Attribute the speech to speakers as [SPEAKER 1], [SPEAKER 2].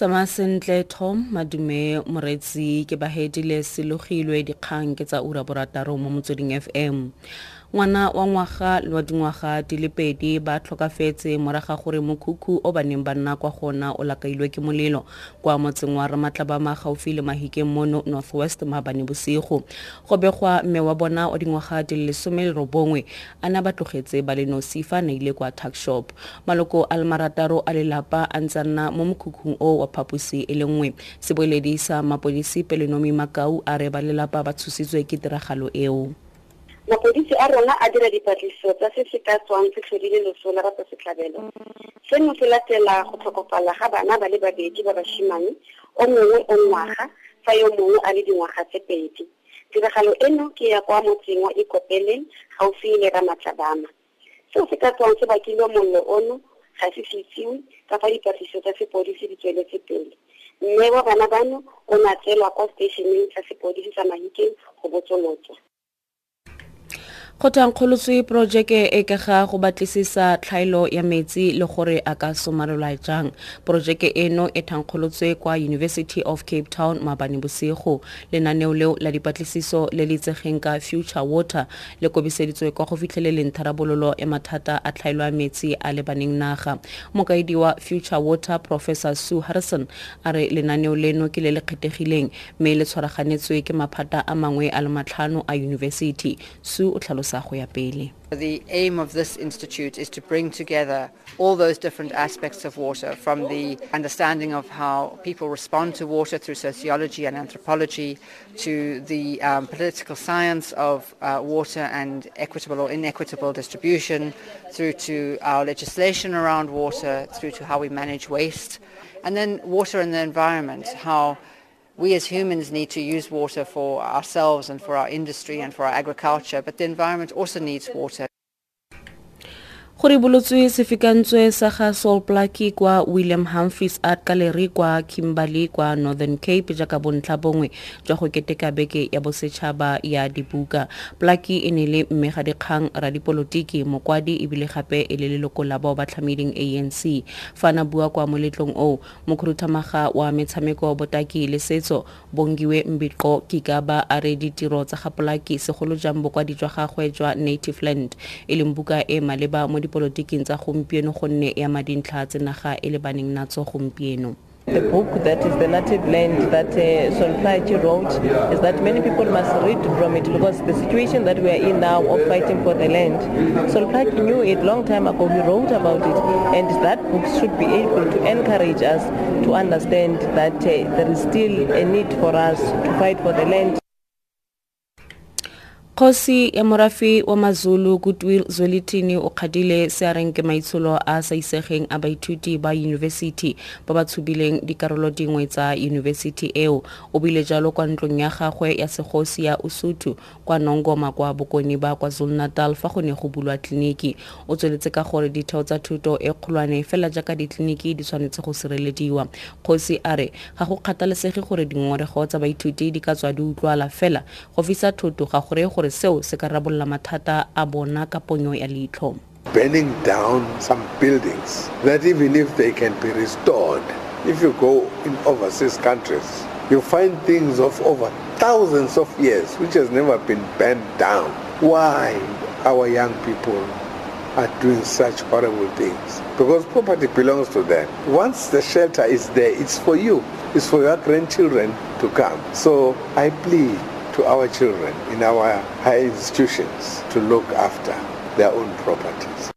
[SPEAKER 1] tsamaya sentle tom madume moretsi ke bahedile selogilwe dikgang ke tsa ura borataro mo motsweding fm ngwana wa ngwaga le wa dingwaga di le pedi ba tlhokafetse moraga gore mokhukhu o ba neng ba nna kwa gona o lakailwe ke molelo kwa motseng wa ramatlabama gaufi le mahikeng mono northwest maabane bosigo. Go begwa mme wa bona wa dingwaga di le lesome le robongwe a na ba tlogetse ba le nosi fa a naile kwa tuckshop maloko a le marataro a lelapa a ntse nna mo mokhukhung o wa phaposi e le nngwe. Seboeledi sa mapodisi pelenomi makau a re ba lelapa ba tshositswe ke tiragalo eo.
[SPEAKER 2] Mapodisi a rona a dira dipatlisiso tsa se se ka tswang se tlhodile leso la ratsa setlhabelo. Seno se latela go tlhokofala ga bana ba le babedi ba bashimane o mongwe o ngwaga fa yo mongwe a le dingwaga tse pedi. Tiragalo eno ke ya kwa motseng wa ikopeleng gaufi le ramatlabama. Seo se ka tswang se bakile mollo ono hazifikiwi kaparipatiswa ta sepodisi ditswele sepele mme ba bana bano o ne a tseelwa kwa seteišeneng sa sepodisi sa mahikeng go botsolotswa
[SPEAKER 1] go thankgolotswe porojeke e ka ga go batlisisa tlhaelo ya metsi le gore a ka somarelwa jang. Porojeke eno e thankgolotswe kwa university of cape town maabane bosigo. Lenaneo leo la dipatlisiso le le itsegeng ka future water le kobiseditswe kwa go fitlheleleng tharabololo ya mathata a tlhaelo ya metsi a lebaneng naga. Mokaedi wa future water professor sue harrison a re lenaneo leno ke le le kgethegileng mme le tshwaraganetswe ke maphata a mangwe a le matlhano a yunibesithi. Sue o tlhalosa go ya pele.
[SPEAKER 3] The aim of this institute is to bring together all those different aspects of water from the understanding of how people respond to water through sociology and anthropology to the um, political science of uh, water and equitable or inequitable distribution through to our legislation around water through to how we manage waste and then water and the environment, how we as humans need to use water for ourselves and for our industry and for our agriculture, but the environment also needs water.
[SPEAKER 1] Go ribolotswe sefikantswe sa ga sol plaki kwa william humphries art gallery kwa kimberley kwa northern cape jaaka bontlha bongwe jwa go keteka beke ya bosetšhaba ya dibuka. Plaki e ne le mme ga dikgang radipolotiki mokwadi ebile gape e le leloko la bao ba tlhameding anc fa na bua kwa moletlong oo mokhuruthamaga wa metshameko botaki le setso bongiwe mbiqo kikaba a re ditiro tsa ga polaki segolo jang bokwadi jwa gagwe jwa native land e leng buka e maleba mo dipolotiking tsa gompieno gonne e ama dintlha tse naga e lebaneng natso gompieno
[SPEAKER 4] The book that is the native land that uh, Solplachi wrote is that many people must read from it because the situation that we are in now of fighting for the land, Solplachi knew it long time ago. He wrote about it, and that book should be able to encourage us to understand that uh, there is still a need for us to fight for the land.
[SPEAKER 1] Kgosi ya morafe wa mazulu goodwill zwelithini o kgadile se a reng ke maitsholo a sa isegeng a baithuti ba yunibesithi ba ba tshubileng dikarolo dingwe tsa yunibesithi eo. O bile jalo kwa ntlong ya gagwe ya segosi ya usuthu kwa nongoma kwa bokone ba kwazulu natal fa go ne go bulwa tleliniki o tsweletse ka gore ditheo tsa thuto e kgolwane fela jaaka ditleliniki di tshwanetse go sirelediwa. Kgosi a re ga go kgathalesege gore dingongorego tsa baithuti di ka tswa di utlwala fela. Go fisa thoto ga gore gore seo se ka rabolla mathata a bona ka ponyo ya leitlho
[SPEAKER 5] burning down some buildings that even if they can be restored, if you go in overseas countries, you find things of over thousands of years which has never been burned down. Why our young people are doing such horrible things? Because property belongs to them. Once the shelter is there, it's for you. It's for your grandchildren to come. So I plead to our children in our higher institutions to look after their own properties.